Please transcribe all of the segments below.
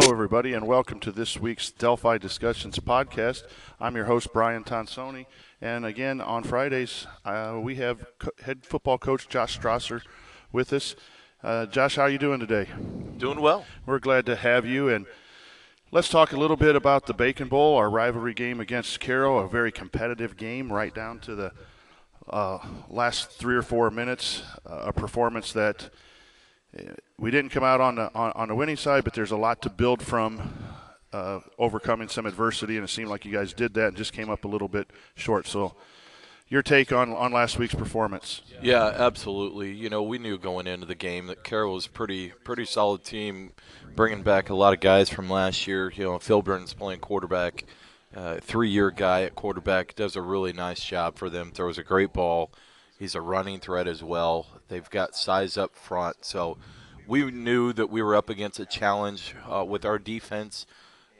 Hello, everybody, and welcome to this week's Delphi Discussions podcast. I'm your host, Brian Tonsoni, and again on Fridays uh, we have co- head football coach Josh Strasser with us. Uh, Josh, how are you doing today? Doing well. We're glad to have you, and let's talk a little bit about the Bacon Bowl, our rivalry game against Carroll, a very competitive game, right down to the uh, last three or four minutes. Uh, a performance that we didn't come out on the on, on, the winning side, but there's a lot to build from. Uh, overcoming some adversity, and it seemed like you guys did that and just came up a little bit short. So, your take on, on last week's performance? Yeah, absolutely. You know, we knew going into the game that Carroll was pretty pretty solid team, bringing back a lot of guys from last year. You know, Phil Burns playing quarterback, uh, three-year guy at quarterback, does a really nice job for them. Throws a great ball. He's a running threat as well. They've got size up front, so we knew that we were up against a challenge uh, with our defense,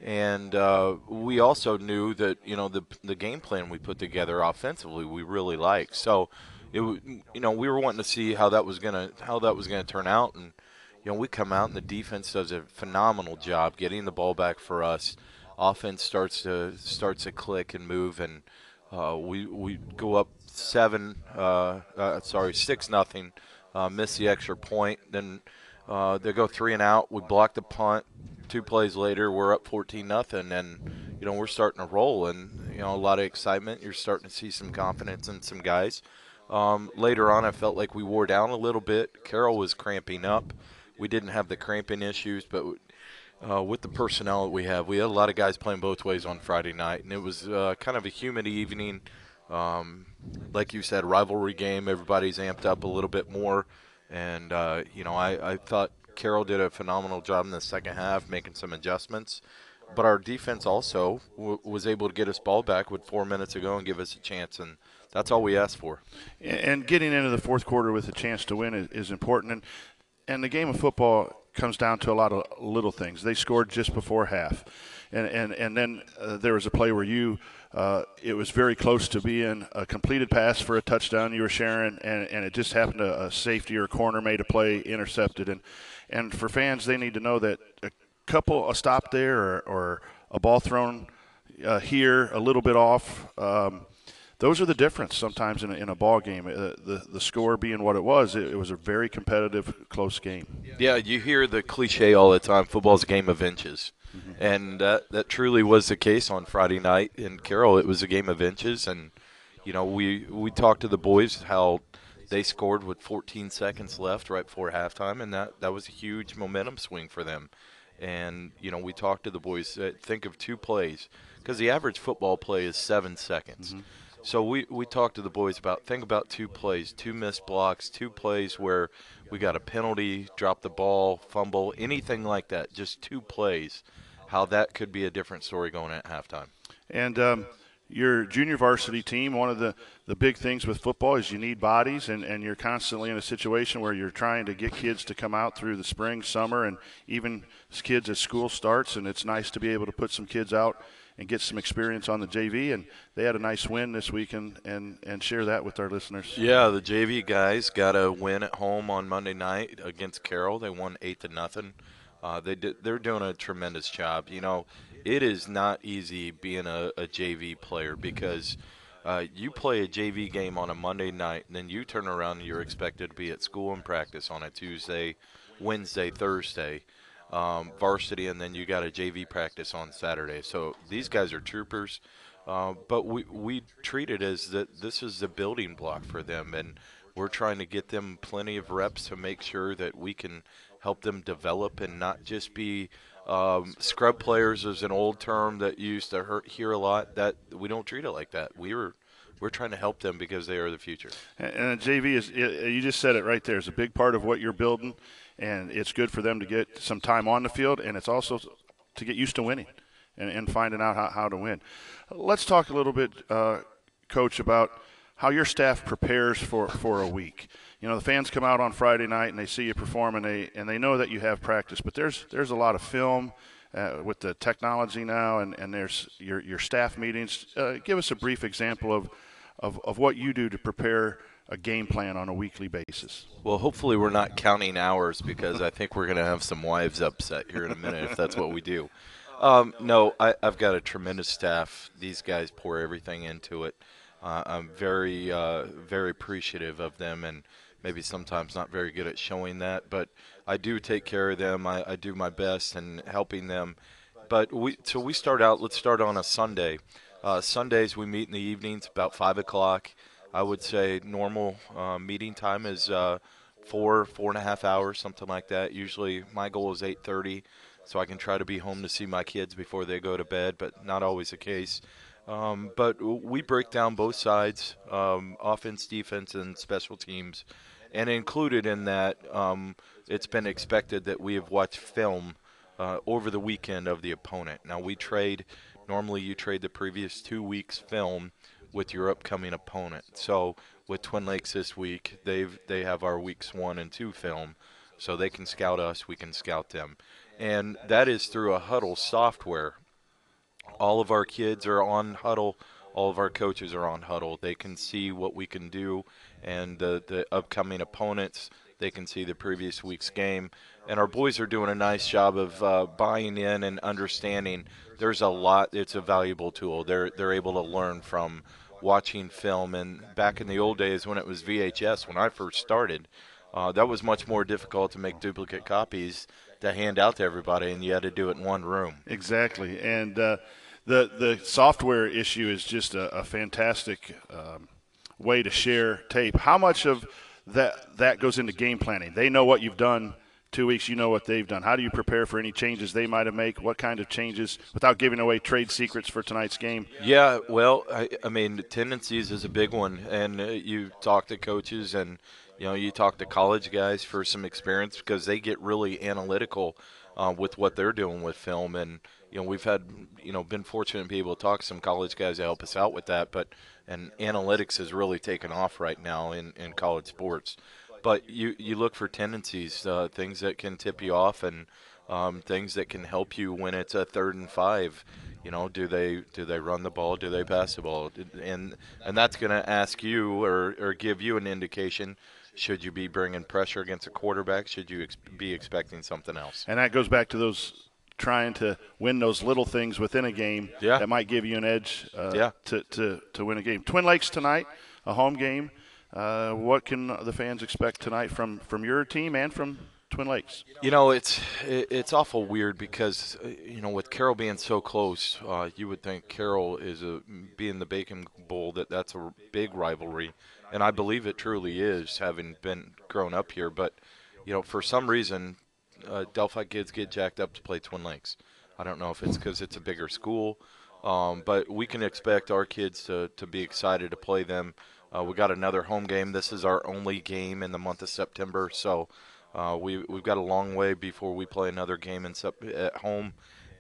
and uh, we also knew that you know the the game plan we put together offensively we really liked. So it you know we were wanting to see how that was gonna how that was gonna turn out, and you know we come out and the defense does a phenomenal job getting the ball back for us. Offense starts to starts to click and move, and uh, we we go up seven, uh, uh, sorry six nothing, uh, miss the extra point, then uh, they go three and out. We block the punt. Two plays later, we're up 14 nothing, and you know we're starting to roll, and you know a lot of excitement. You're starting to see some confidence in some guys. Um, later on, I felt like we wore down a little bit. Carroll was cramping up. We didn't have the cramping issues, but uh, with the personnel that we have, we had a lot of guys playing both ways on Friday night, and it was uh, kind of a humid evening. Um, like you said, rivalry game. Everybody's amped up a little bit more. And, uh, you know, I, I thought Carroll did a phenomenal job in the second half, making some adjustments. But our defense also w- was able to get us ball back with four minutes to go and give us a chance. And that's all we asked for. And getting into the fourth quarter with a chance to win is, is important. And, and the game of football comes down to a lot of little things. They scored just before half. And, and, and then uh, there was a play where you – uh, it was very close to being a completed pass for a touchdown you were sharing, and, and it just happened a, a safety or a corner made a play intercepted. And, and for fans, they need to know that a couple, a stop there or, or a ball thrown uh, here, a little bit off, um, those are the difference sometimes in a, in a ball game. Uh, the the score being what it was, it, it, was a very competitive, close game. Yeah, you hear the cliche all the time: football's a game of inches. Mm-hmm. And that, that truly was the case on Friday night in Carroll. It was a game of inches, and you know we we talked to the boys how they scored with 14 seconds left right before halftime, and that that was a huge momentum swing for them. And you know we talked to the boys. Uh, think of two plays because the average football play is seven seconds. Mm-hmm. So we, we talked to the boys about think about two plays, two missed blocks, two plays where we got a penalty, drop the ball, fumble, anything like that. Just two plays how that could be a different story going at halftime. And um, your junior varsity team, one of the, the big things with football is you need bodies, and, and you're constantly in a situation where you're trying to get kids to come out through the spring, summer, and even kids as school starts. And it's nice to be able to put some kids out and get some experience on the JV. And they had a nice win this weekend, and, and share that with our listeners. Yeah, the JV guys got a win at home on Monday night against Carroll. They won eight to nothing. Uh, they did, they're doing a tremendous job. You know, it is not easy being a, a JV player because uh, you play a JV game on a Monday night, and then you turn around and you're expected to be at school and practice on a Tuesday, Wednesday, Thursday, um, varsity, and then you got a JV practice on Saturday. So these guys are troopers. Uh, but we, we treat it as that this is the building block for them, and we're trying to get them plenty of reps to make sure that we can help them develop and not just be um, scrub players is an old term that used to hurt here a lot. That we don't treat it like that. We were we're trying to help them because they are the future. And JV is you just said it right there. It's a big part of what you're building, and it's good for them to get some time on the field, and it's also to get used to winning and, and finding out how, how to win. Let's talk a little bit, uh, Coach, about how your staff prepares for, for a week you know the fans come out on Friday night and they see you perform and they and they know that you have practice. But there's there's a lot of film uh, with the technology now, and, and there's your your staff meetings. Uh, give us a brief example of, of, of what you do to prepare a game plan on a weekly basis. Well, hopefully we're not counting hours because I think we're going to have some wives upset here in a minute if that's what we do. Um, no, I, have got a tremendous staff. These guys pour everything into it. Uh, I'm very, uh, very appreciative of them, and maybe sometimes not very good at showing that, but I do take care of them. I, I do my best in helping them. But we, so we start out. Let's start on a Sunday. Uh, Sundays we meet in the evenings about five o'clock. I would say normal uh, meeting time is uh, four, four and a half hours, something like that. Usually my goal is 8:30, so I can try to be home to see my kids before they go to bed, but not always the case. Um, but we break down both sides, um, offense, defense, and special teams, and included in that, um, it's been expected that we have watched film uh, over the weekend of the opponent. Now we trade. Normally, you trade the previous two weeks' film with your upcoming opponent. So with Twin Lakes this week, they've they have our weeks one and two film, so they can scout us, we can scout them, and that is through a Hudl software. All of our kids are on Hudl All of our coaches are on Hudl They can see what we can do, and the the upcoming opponents. They can see the previous week's game, and our boys are doing a nice job of uh, buying in and understanding. There's a lot. It's a valuable tool. They're they're able to learn from watching film. And back in the old days when it was VHS, when I first started, uh, that was much more difficult to make duplicate copies to hand out to everybody, and you had to do it in one room. Exactly, and uh, the the software issue is just a, a fantastic um, way to share tape. How much of that that goes into game planning? They know what you've done two weeks, you know what they've done. How do you prepare for any changes they might have make? What kind of changes without giving away trade secrets for tonight's game? Yeah, well, I, I mean, tendencies is a big one, and uh, you talk to coaches and you know you talk to college guys for some experience because they get really analytical uh, with what they're doing with film and you know we've had you know been fortunate to be able to talk to some college guys to help us out with that but and analytics has really taken off right now in, in college sports but you you look for tendencies, uh, things that can tip you off, and um, things that can help you when it's a third and five. You know, do they do they run the ball? Do they pass the ball? And and that's going to ask you or or give you an indication. Should you be bringing pressure against a quarterback? Should you ex- be expecting something else? And that goes back to those trying to win those little things within a game yeah. that might give you an edge uh, yeah. to, to, to win a game. Twin Lakes tonight, a home game. Uh, what can the fans expect tonight from, from your team and from Twin Lakes? You know, it's it's awful weird because uh, you know with Carroll being so close, uh, you would think Carroll is a being the Bacon Bowl that that's a big rivalry, and I believe it truly is, having been grown up here. But you know, for some reason, uh, Delphi kids get jacked up to play Twin Lakes. I don't know if it's because it's a bigger school, um, but we can expect our kids to to be excited to play them. Uh, we got another home game. This is our only game in the month of September, so uh, we we've got a long way before we play another game in at home.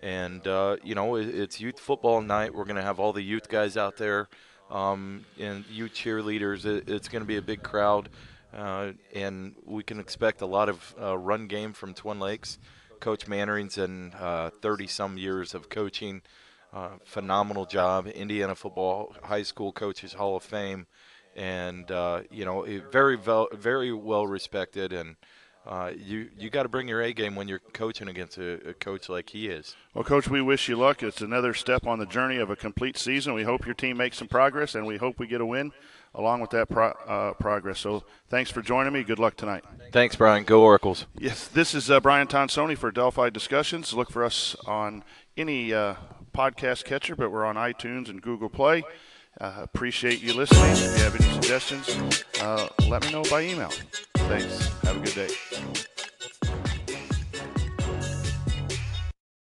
And uh, you know, it, it's youth football night. We're going to have all the youth guys out there um, and youth cheerleaders. It, it's going to be a big crowd, uh, and we can expect a lot of uh, run game from Twin Lakes. Coach Mannering's in 30 some years of coaching. Uh, phenomenal job. Indiana Football High School Coaches Hall of Fame and uh, you know, very very well respected, and uh, you you got to bring your A game when you're coaching against a, a, coach like he is. Well, coach, we wish you luck. It's another step on the journey of a complete season. We hope your team makes some progress, and we hope we get a win along with that pro- uh, progress. So, thanks for joining me. Good luck tonight. Thanks, Brian. Go Oracles. Yes, this is uh, Brian Tonsoni for Delphi Discussions. Look for us on any uh, podcast catcher, but we're on iTunes and Google Play. Uh, appreciate you listening. If you have any suggestions, uh, let me know by email. Thanks. Have a good day.